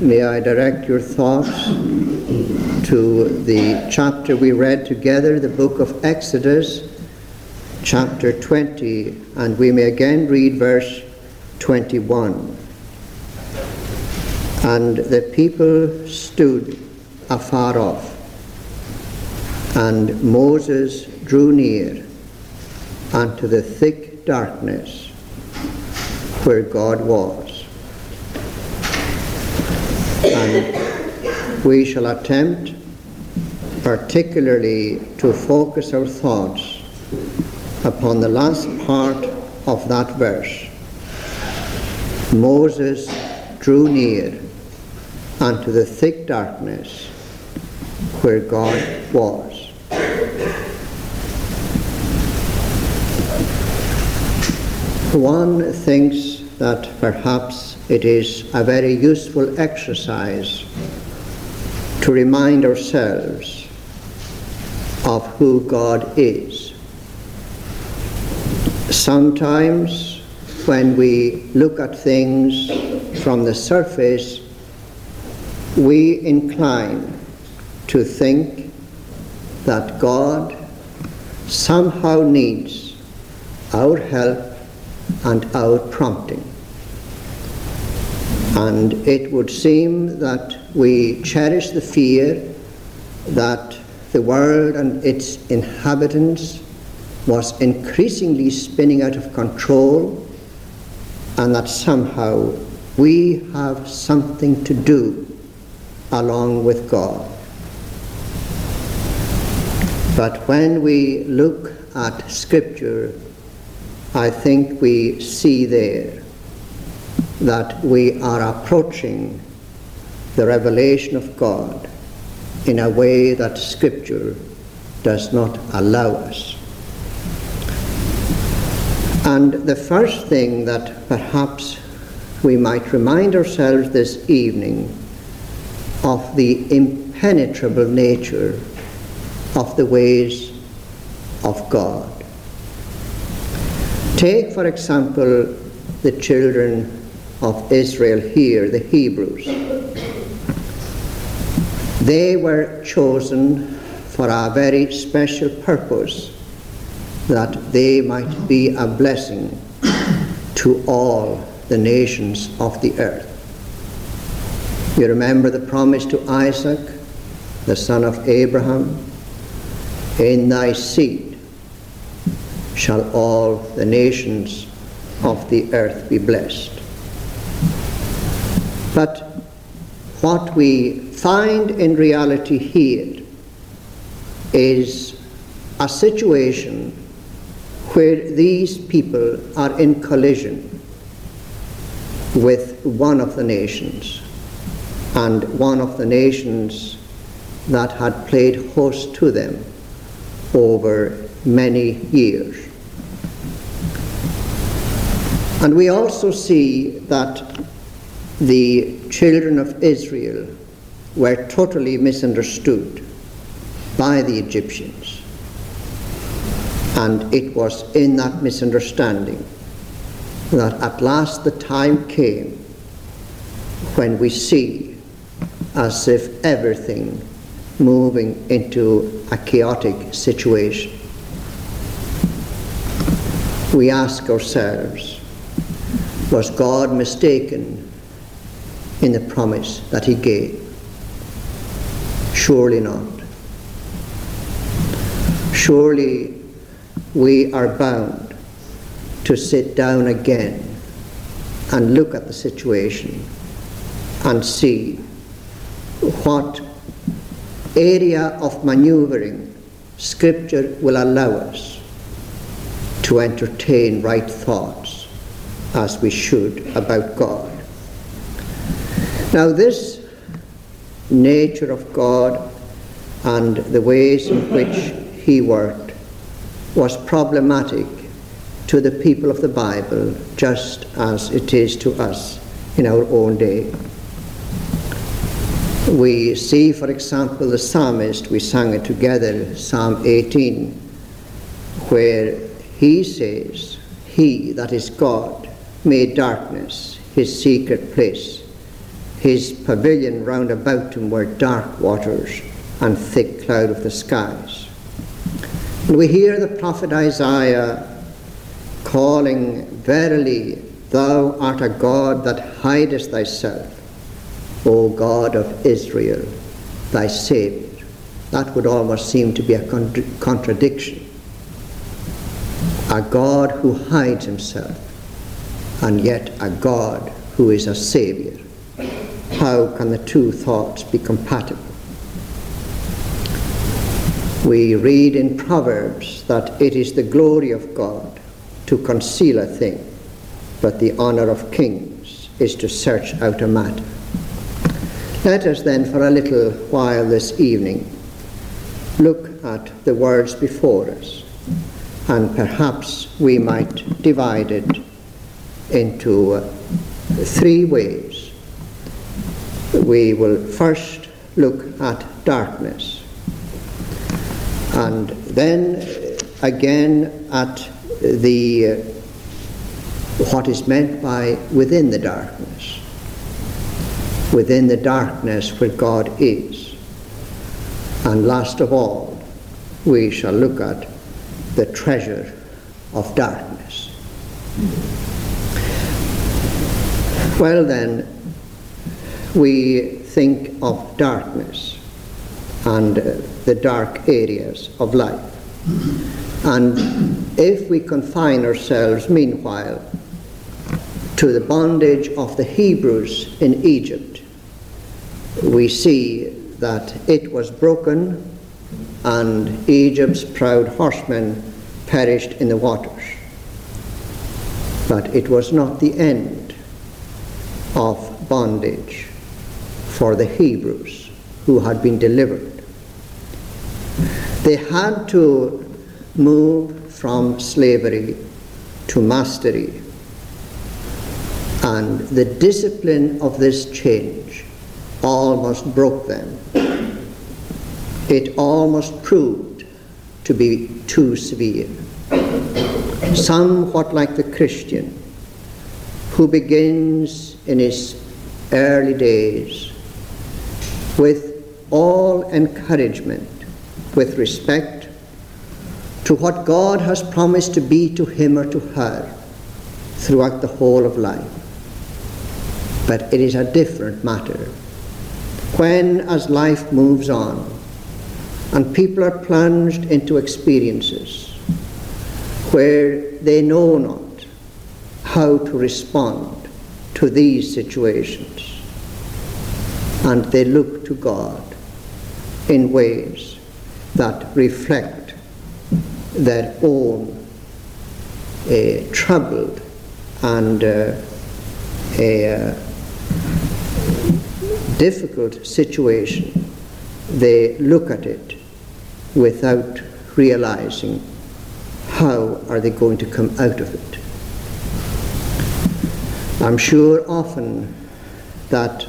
may I direct your thoughts to the chapter we read together, the book of Exodus, chapter 20, and we may again read verse 21. And the people stood afar off, and Moses drew near unto the thick darkness where God was. And we shall attempt particularly to focus our thoughts upon the last part of that verse. Moses drew near unto the thick darkness where God was. One thinks that perhaps it is a very useful exercise to remind ourselves of who God is. Sometimes, when we look at things from the surface, we incline to think that God somehow needs our help and our prompting. And it would seem that we cherish the fear that the world and its inhabitants was increasingly spinning out of control and that somehow we have something to do along with God. But when we look at Scripture I think we see there that we are approaching the revelation of God in a way that Scripture does not allow us. And the first thing that perhaps we might remind ourselves this evening of the impenetrable nature of the ways of God. Take, for example, the children of Israel here, the Hebrews. They were chosen for a very special purpose that they might be a blessing to all the nations of the earth. You remember the promise to Isaac, the son of Abraham, in thy seed shall all the nations of the earth be blessed. But what we find in reality here is a situation where these people are in collision with one of the nations, and one of the nations that had played host to them over many years. And we also see that the children of Israel were totally misunderstood by the Egyptians. And it was in that misunderstanding that at last the time came when we see as if everything moving into a chaotic situation we ask ourselves, was God mistaken in the promise that he gave? Surely not. Surely we are bound to sit down again and look at the situation and see what area of maneuvering Scripture will allow us to entertain right thoughts as we should about God. Now, this nature of God and the ways in which He worked was problematic to the people of the Bible just as it is to us in our own day. We see, for example, the psalmist, we sang it together, Psalm 18, where he says, He, that is God, made darkness his secret place. His pavilion round about him were dark waters and thick cloud of the skies. And we hear the prophet Isaiah calling, Verily, thou art a God that hidest thyself, O God of Israel, thy Saviour. That would almost seem to be a contra- contradiction. A God who hides himself, and yet a God who is a Saviour. How can the two thoughts be compatible? We read in Proverbs that it is the glory of God to conceal a thing, but the honour of kings is to search out a matter. Let us then, for a little while this evening, look at the words before us, and perhaps we might divide it into three ways. We will first look at darkness, and then again at the uh, what is meant by within the darkness, within the darkness where God is. And last of all, we shall look at the treasure of darkness. Well, then, we think of darkness and uh, the dark areas of life. And if we confine ourselves, meanwhile, to the bondage of the Hebrews in Egypt, we see that it was broken and Egypt's proud horsemen perished in the waters. But it was not the end of bondage for the Hebrews who had been delivered. They had to move from slavery to mastery. And the discipline of this change almost broke them. It almost proved to be too severe. Somewhat like the Christian who begins in his early days with all encouragement, with respect to what God has promised to be to him or to her throughout the whole of life. But it is a different matter when, as life moves on, and people are plunged into experiences where they know not how to respond to these situations, and they look to God in ways that reflect their own uh, troubled and uh, a uh, difficult situation, they look at it without realizing how are they going to come out of it. I'm sure often that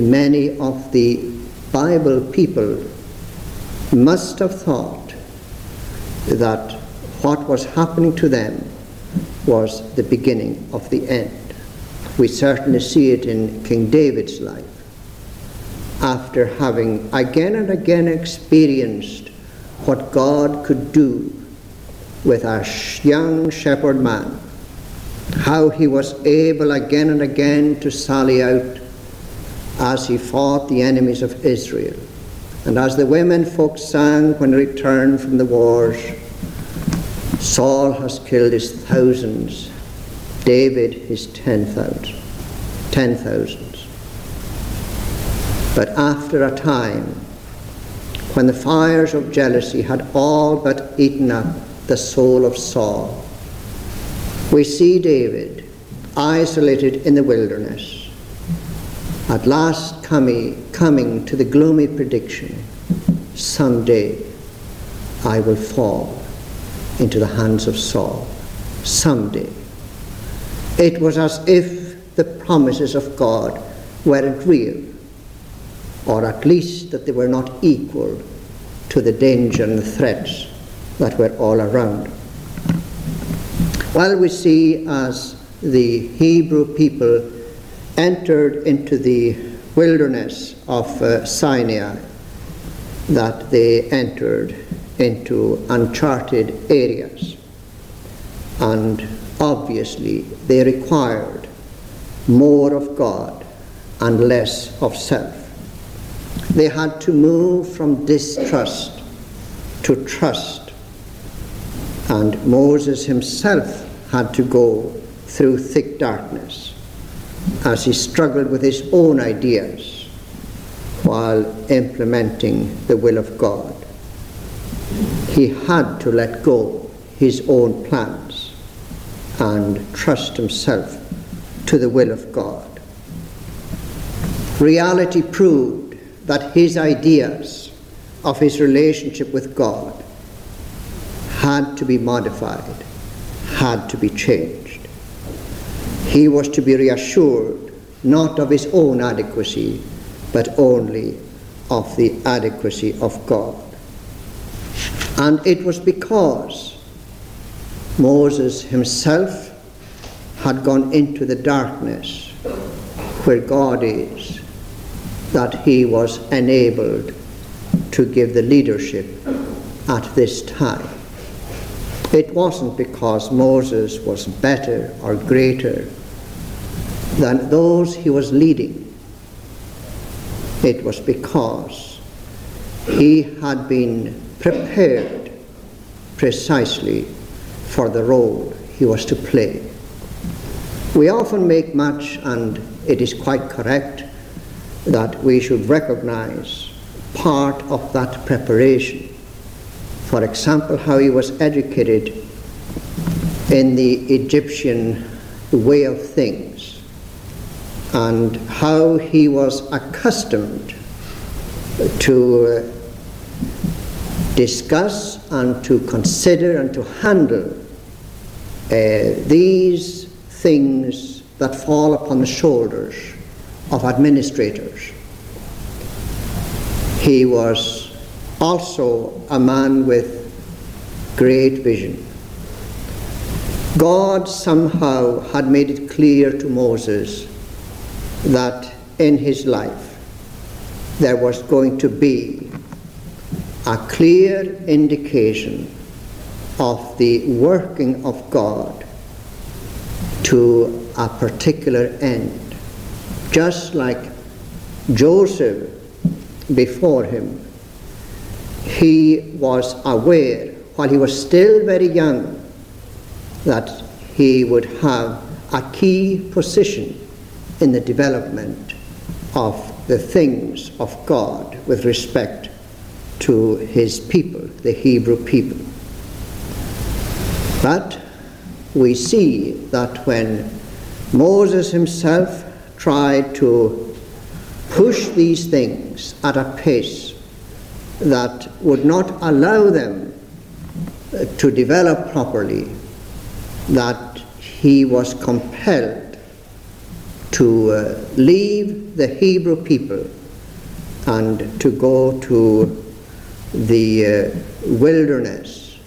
many of the Bible people must have thought that what was happening to them was the beginning of the end. We certainly see it in King David's life. After having again and again experienced what God could do with a young shepherd man, how he was able again and again to sally out as he fought the enemies of Israel. And as the women folk sang when returned from the wars, Saul has killed his thousands, David his ten thousand, ten thousands. But after a time, when the fires of jealousy had all but eaten up the soul of Saul, we see David isolated in the wilderness, at last coming, coming to the gloomy prediction someday I will fall into the hands of Saul. Someday. It was as if the promises of God weren't real, or at least that they were not equal to the danger and the threats that were all around. Well, we see as the Hebrew people entered into the wilderness of uh, Sinai, that they entered into uncharted areas. And obviously, they required more of God and less of self. They had to move from distrust to trust. And Moses himself had to go through thick darkness as he struggled with his own ideas while implementing the will of God. He had to let go his own plans and trust himself to the will of God. Reality proved that his ideas of his relationship with God had to be modified, had to be changed. He was to be reassured not of his own adequacy, but only of the adequacy of God. And it was because Moses himself had gone into the darkness where God is that he was enabled to give the leadership at this time. It wasn't because Moses was better or greater than those he was leading. It was because he had been prepared precisely for the role he was to play. We often make much, and it is quite correct, that we should recognize part of that preparation. For example, how he was educated in the Egyptian way of things and how he was accustomed to uh, discuss and to consider and to handle uh, these things that fall upon the shoulders of administrators. He was also a man with great vision. God somehow had made it clear to Moses that in his life there was going to be a clear indication of the working of God to a particular end just like Joseph before him, he was aware while he was still very young that he would have a key position in the development of the things of God with respect to his people, the Hebrew people. But we see that when Moses himself tried to push these things at a pace that would not allow them uh, to develop properly, that he was compelled to uh, leave the Hebrew people and to go to the uh, wilderness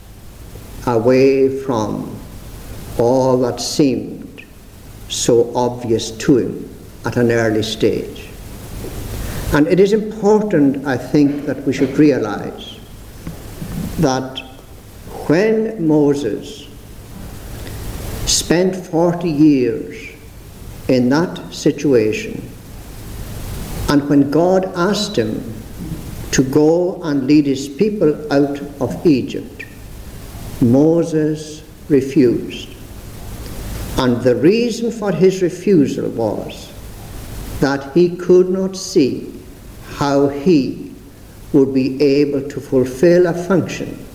away from all that seemed so obvious to him at an early stage. And it is important, I think, that we should realize that when Moses spent 40 years in that situation, and when God asked him to go and lead his people out of Egypt, Moses refused. And the reason for his refusal was that he could not see how he would be able to fulfill a function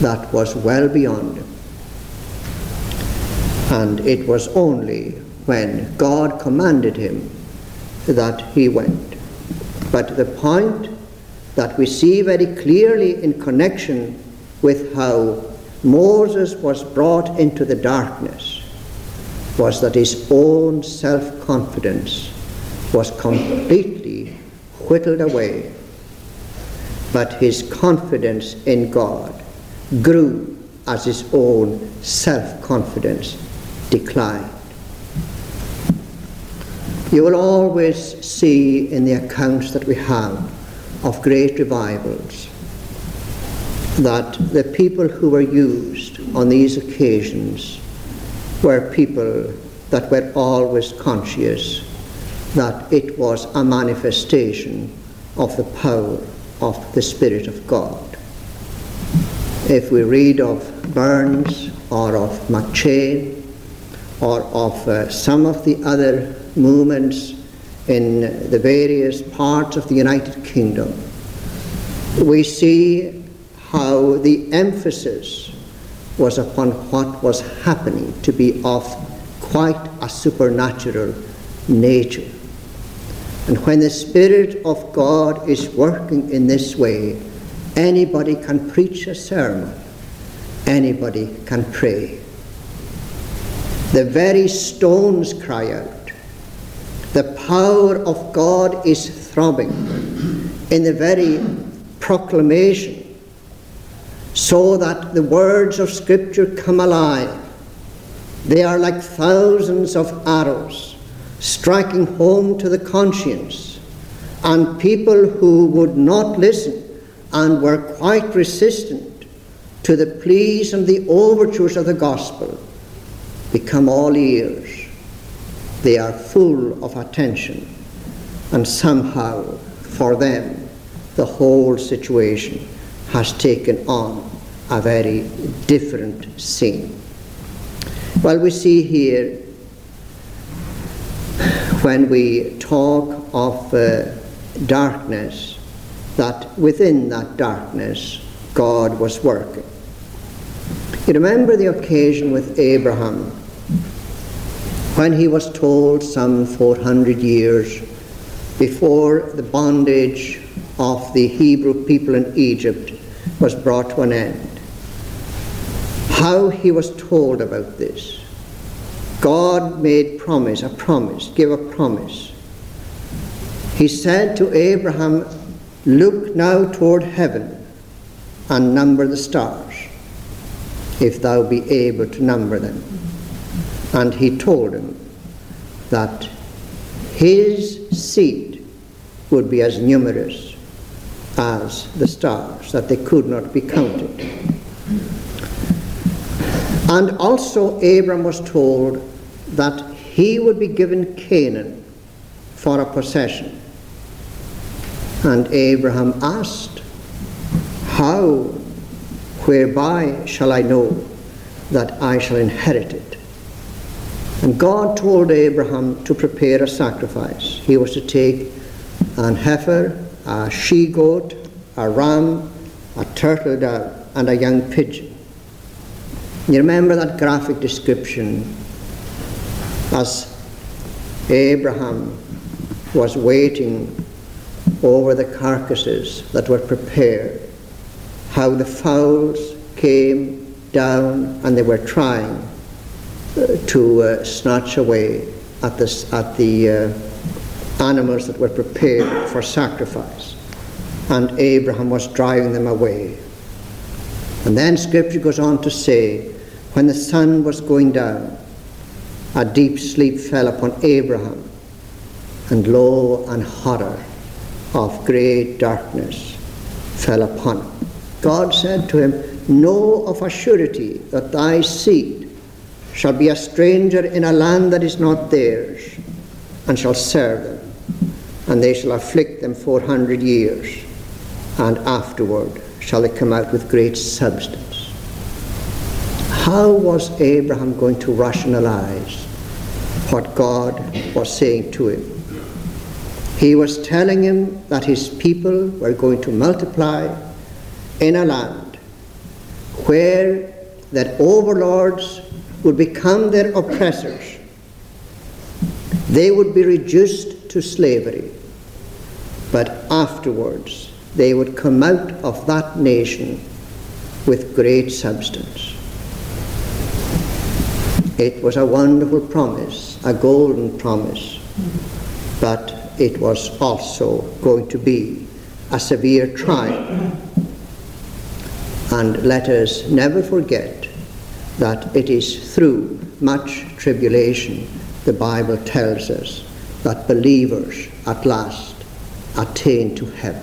that was well beyond him. And it was only when God commanded him that he went. But the point that we see very clearly in connection with how Moses was brought into the darkness was that his own self confidence was completely whittled away, but his confidence in God grew as his own self confidence declined. You will always see in the accounts that we have of great revivals that the people who were used on these occasions were people that were always conscious that it was a manifestation of the power of the Spirit of God. If we read of Burns or of McCheyne or of uh, some of the other movements in the various parts of the United Kingdom, we see how the emphasis was upon what was happening to be of quite a supernatural nature. And when the Spirit of God is working in this way, anybody can preach a sermon, anybody can pray. The very stones cry out. The power of God is throbbing in the very proclamation, so that the words of Scripture come alive. They are like thousands of arrows striking home to the conscience, and people who would not listen and were quite resistant to the pleas and the overtures of the gospel become all ears. They are full of attention, and somehow, for them, the whole situation has taken on a very different scene. Well, we see here when we talk of uh, darkness, that within that darkness God was working. You remember the occasion with Abraham when he was told some 400 years before the bondage of the Hebrew people in Egypt was brought to an end. How he was told about this. God made promise, a promise, give a promise. He said to Abraham, Look now toward heaven and number the stars, if thou be able to number them. And he told him that his seed would be as numerous as the stars, that they could not be counted. And also, Abram was told that he would be given Canaan for a possession. And Abraham asked, How, whereby shall I know that I shall inherit it? And God told Abraham to prepare a sacrifice. He was to take an heifer, a she goat, a ram, a turtle dove, and a young pigeon. You remember that graphic description as Abraham was waiting over the carcasses that were prepared, how the fowls came down and they were trying to uh, snatch away at, at the uh, animals that were prepared for sacrifice. And Abraham was driving them away. And then Scripture goes on to say, when the sun was going down, a deep sleep fell upon Abraham, and lo, and horror of great darkness fell upon him. God said to him, Know of a surety that thy seed shall be a stranger in a land that is not theirs, and shall serve them, and they shall afflict them four hundred years, and afterward shall they come out with great substance. How was Abraham going to rationalize what God was saying to him? He was telling him that his people were going to multiply in a land where their overlords would become their oppressors. They would be reduced to slavery, but afterwards they would come out of that nation with great substance. It was a wonderful promise, a golden promise, but it was also going to be a severe trial. And let us never forget that it is through much tribulation, the Bible tells us, that believers at last attain to heaven.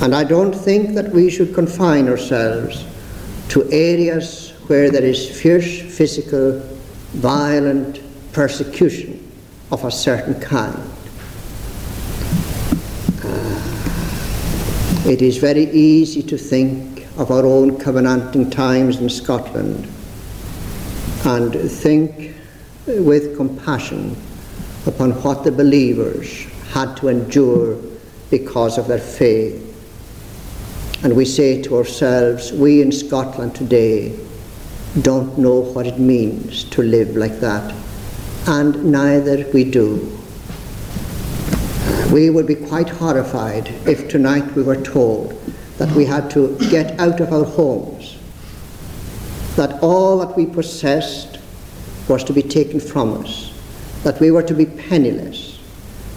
And I don't think that we should confine ourselves to areas where there is fierce physical, violent persecution of a certain kind. Uh, it is very easy to think of our own covenanting times in Scotland and think with compassion upon what the believers had to endure because of their faith. And we say to ourselves, we in Scotland today don't know what it means to live like that, and neither we do. We would be quite horrified if tonight we were told that we had to get out of our homes, that all that we possessed was to be taken from us, that we were to be penniless,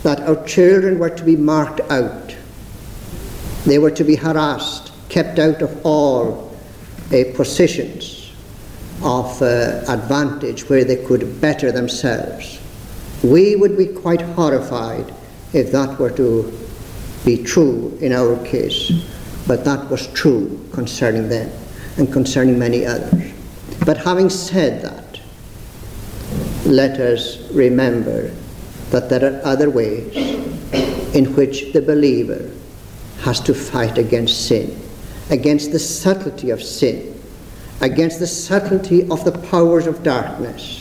that our children were to be marked out, they were to be harassed, kept out of all uh, positions of uh, advantage where they could better themselves. We would be quite horrified if that were to be true in our case, but that was true concerning them and concerning many others. But having said that, let us remember that there are other ways in which the believer has to fight against sin, against the subtlety of sin, against the subtlety of the powers of darkness.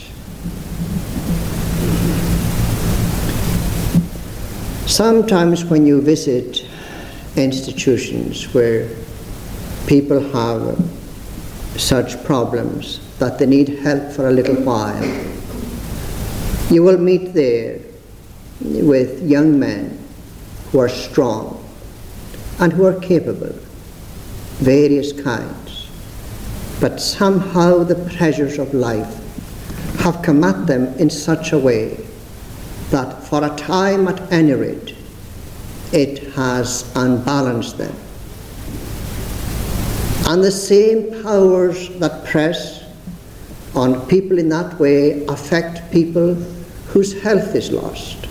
Sometimes, when you visit institutions where people have such problems that they need help for a little while, you will meet there with young men who are strong and who are capable, various kinds. But somehow the pressures of life have come at them in such a way that for a time at any rate it has unbalanced them. And the same powers that press on people in that way affect people whose health is lost.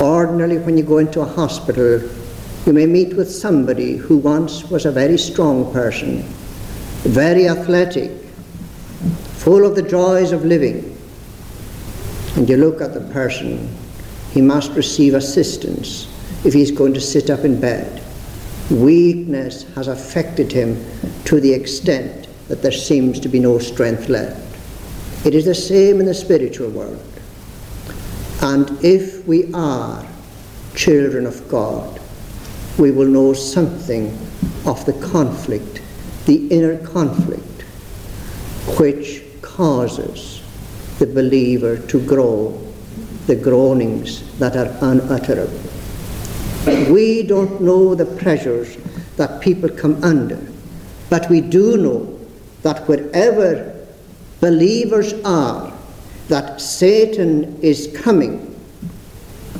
Ordinarily, when you go into a hospital, you may meet with somebody who once was a very strong person, very athletic, full of the joys of living. And you look at the person, he must receive assistance if he's going to sit up in bed. Weakness has affected him to the extent that there seems to be no strength left. It is the same in the spiritual world. And if we are children of God, we will know something of the conflict, the inner conflict, which causes the believer to grow the groanings that are unutterable. We don't know the pressures that people come under, but we do know that wherever believers are, that Satan is coming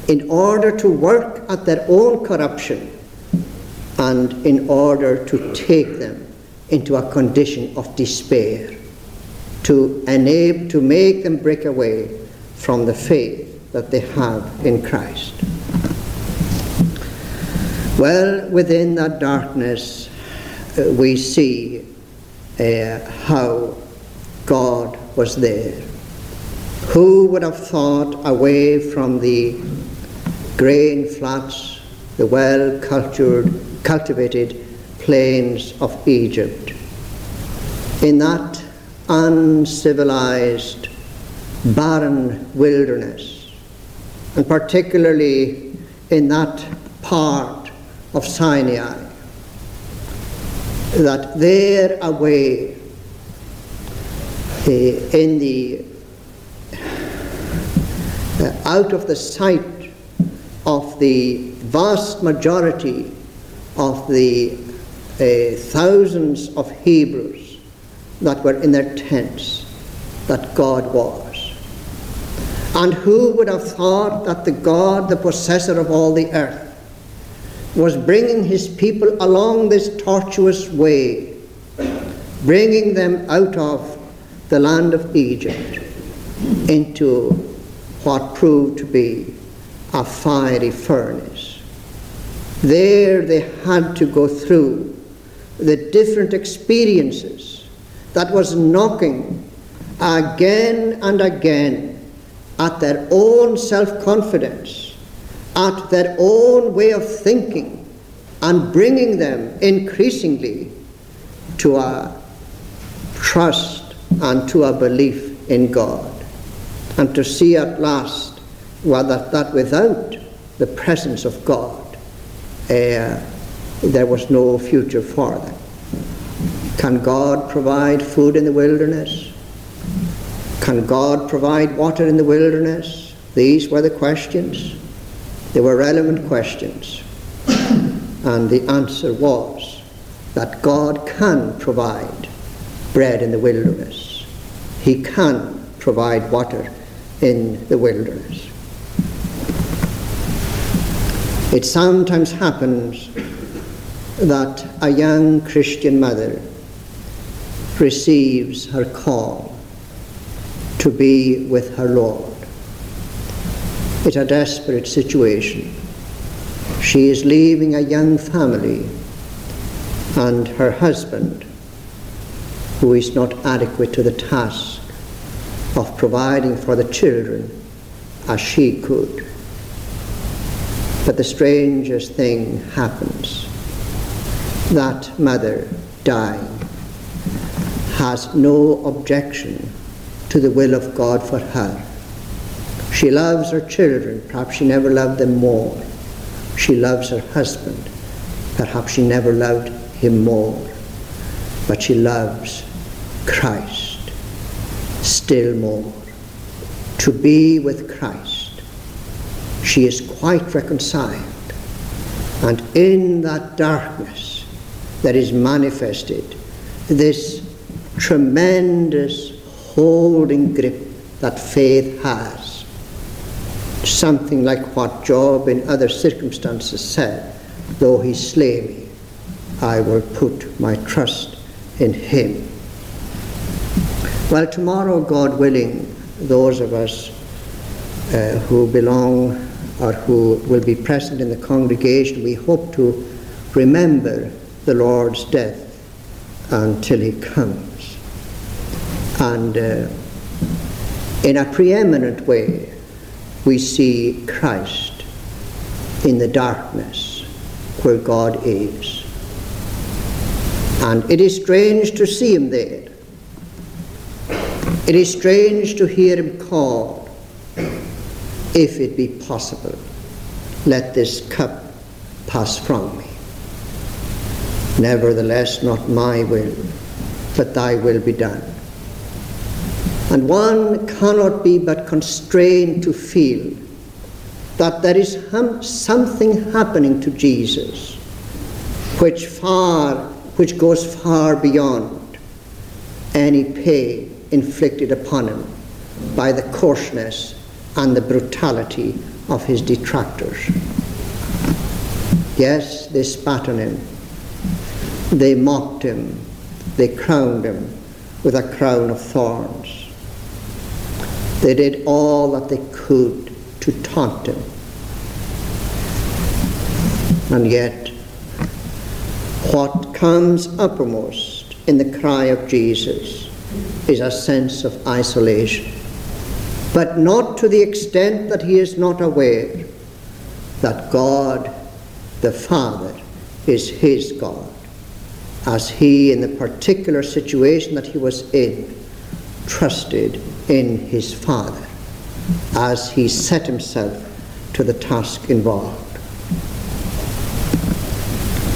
in order to work at their own corruption and in order to take them into a condition of despair, to enable, to make them break away from the faith that they have in Christ. Well, within that darkness, uh, we see uh, how God was there. Who would have thought away from the grain flats, the well cultured, cultivated plains of Egypt, in that uncivilized, barren wilderness, and particularly in that part of Sinai, that there away in the uh, out of the sight of the vast majority of the uh, thousands of Hebrews that were in their tents, that God was. And who would have thought that the God, the possessor of all the earth, was bringing his people along this tortuous way, bringing them out of the land of Egypt into what proved to be a fiery furnace. There they had to go through the different experiences that was knocking again and again at their own self confidence, at their own way of thinking, and bringing them increasingly to a trust and to a belief in God. And to see at last whether that without the presence of God, uh, there was no future for them. Can God provide food in the wilderness? Can God provide water in the wilderness? These were the questions. They were relevant questions. And the answer was that God can provide bread in the wilderness. He can provide water in the wilderness. It sometimes happens that a young Christian mother receives her call to be with her Lord. It's a desperate situation. She is leaving a young family and her husband, who is not adequate to the task of providing for the children as she could. But the strangest thing happens. That mother, dying, has no objection to the will of God for her. She loves her children, perhaps she never loved them more. She loves her husband, perhaps she never loved him more. But she loves Christ still more. To be with Christ, she is quite reconciled. And in that darkness, that is manifested this tremendous holding grip that faith has. Something like what Job in other circumstances said though he slay me, I will put my trust in him. Well, tomorrow, God willing, those of us uh, who belong or who will be present in the congregation, we hope to remember the Lord's death until he comes and uh, in a preeminent way we see Christ in the darkness where God is. And it is strange to see him there. It is strange to hear him call, if it be possible, let this cup pass from me. Nevertheless, not my will, but thy will be done. And one cannot be but constrained to feel that there is something happening to Jesus which far which goes far beyond any pain inflicted upon him by the coarseness and the brutality of his detractors. Yes, they spat on him, they mocked him, they crowned him with a crown of thorns. They did all that they could to taunt him. And yet, what comes uppermost in the cry of Jesus is a sense of isolation, but not to the extent that he is not aware that God the Father is his God, as he, in the particular situation that he was in, trusted in his Father as he set himself to the task involved.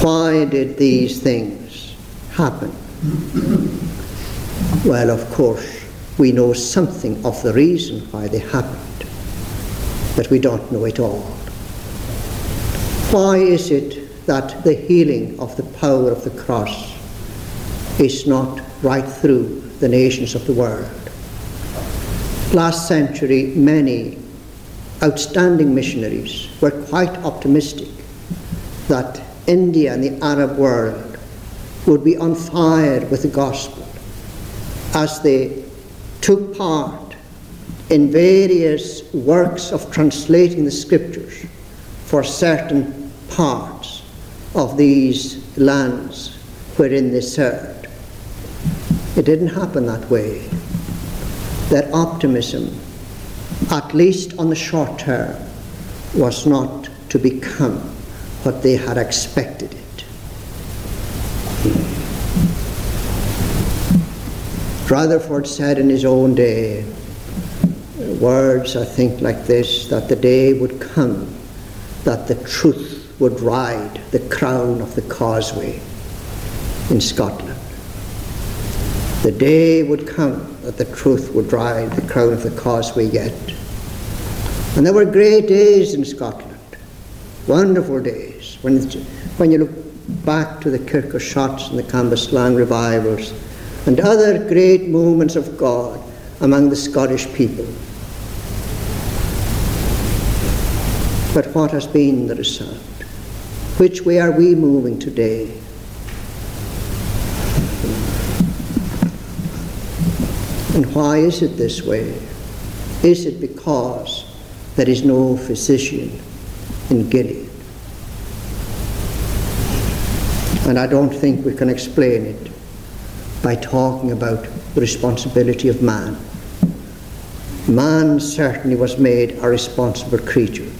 Why did these things happen? Well, of course, we know something of the reason why they happened, but we don't know it all. Why is it that the healing of the power of the cross is not right through the nations of the world? Last century, many outstanding missionaries were quite optimistic that India and the Arab world would be on fire with the gospel as they took part in various works of translating the scriptures for certain parts of these lands wherein they served. It didn't happen that way. Their optimism, at least on the short term, was not to become what they had expected it. Rutherford said in his own day, words I think like this, that the day would come that the truth would ride the crown of the causeway in Scotland. The day would come that the truth would ride the crown of the cause we yet. And there were great days in Scotland, wonderful days. When, when you look back to the Kirk of Shotts and the Cambuslang revivals and other great movements of God among the Scottish people. But what has been the result? Which way are we moving today? And why is it this way? Is it because there is no physician in Gilead? And I don't think we can explain it by talking about the responsibility of man. Man certainly was made a responsible creature.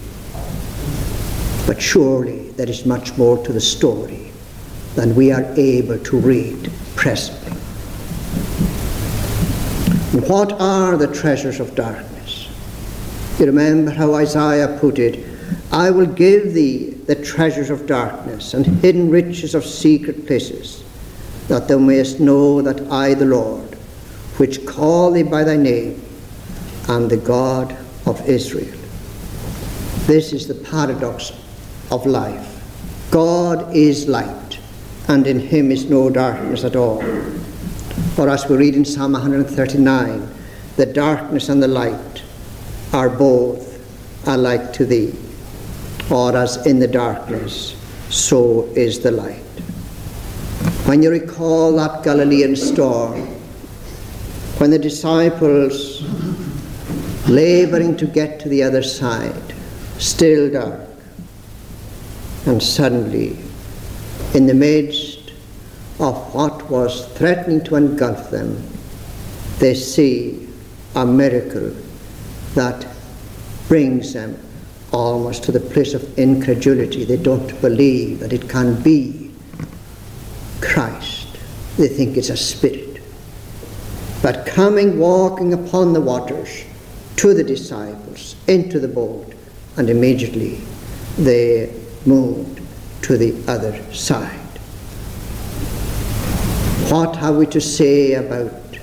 But surely there is much more to the story than we are able to read presently. What are the treasures of darkness? You remember how Isaiah put it I will give thee the treasures of darkness and hidden riches of secret places, that thou mayest know that I, the Lord, which call thee by thy name, am the God of Israel. This is the paradox of life. God is light, and in him is no darkness at all. Or as we read in Psalm 139, the darkness and the light are both alike to thee. Or as in the darkness, so is the light. When you recall that Galilean storm, when the disciples, laboring to get to the other side, still dark, and suddenly, in the midst of what was threatening to engulf them, they see a miracle that brings them almost to the place of incredulity. They don't believe that it can be Christ. They think it's a spirit. But coming, walking upon the waters to the disciples, into the boat, and immediately they moved to the other side. What have we to say about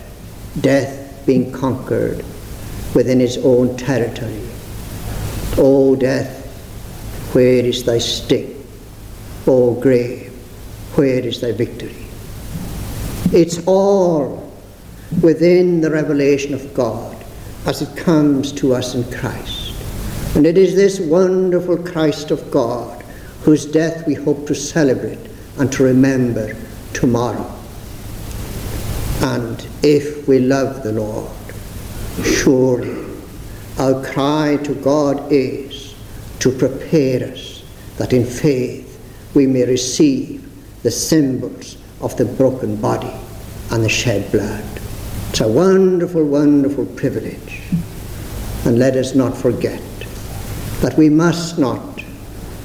death being conquered within his own territory? O death, where is thy sting? O grave, where is thy victory? It's all within the revelation of God as it comes to us in Christ. And it is this wonderful Christ of God whose death we hope to celebrate and to remember tomorrow. And if we love the Lord, surely our cry to God is to prepare us that in faith we may receive the symbols of the broken body and the shed blood. It's a wonderful, wonderful privilege. And let us not forget that we must not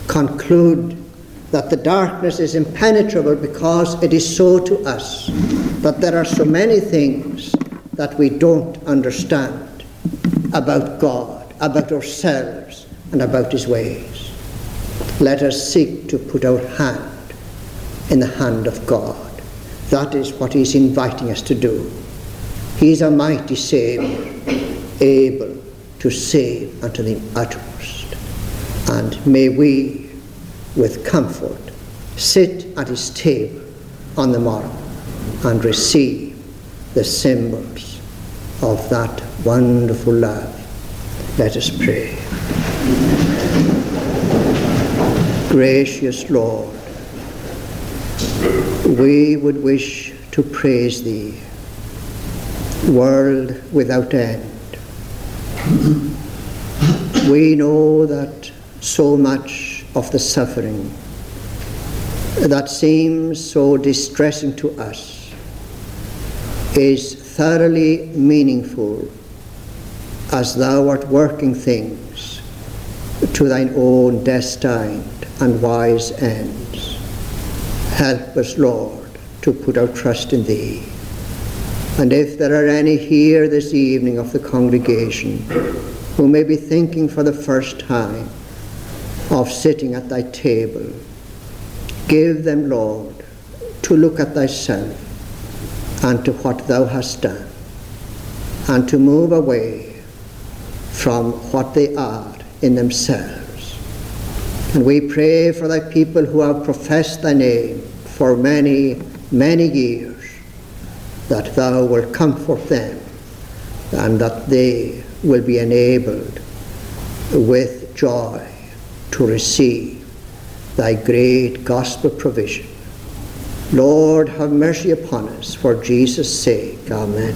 conclude that the darkness is impenetrable because it is so to us, that there are so many things that we don't understand about God, about ourselves, and about His ways. Let us seek to put our hand in the hand of God. That is what He's inviting us to do. He is a mighty Saviour, able to save unto the uttermost. And may we, with comfort, sit at his table on the morrow and receive the symbols of that wonderful love. Let us pray. Gracious Lord, we would wish to praise Thee, world without end, We know that so much of the suffering that seems so distressing to us is thoroughly meaningful as thou art working things to thine own destined and wise ends. Help us, Lord, to put our trust in thee. And if there are any here this evening of the congregation who may be thinking for the first time of sitting at thy table, give them, Lord, to look at thyself and to what thou hast done, and to move away from what they are in themselves. And we pray for thy people who have professed thy name for many, many years, that thou wilt comfort them and that they will be enabled with joy to receive thy great gospel provision. Lord, have mercy upon us for Jesus' sake. Amen.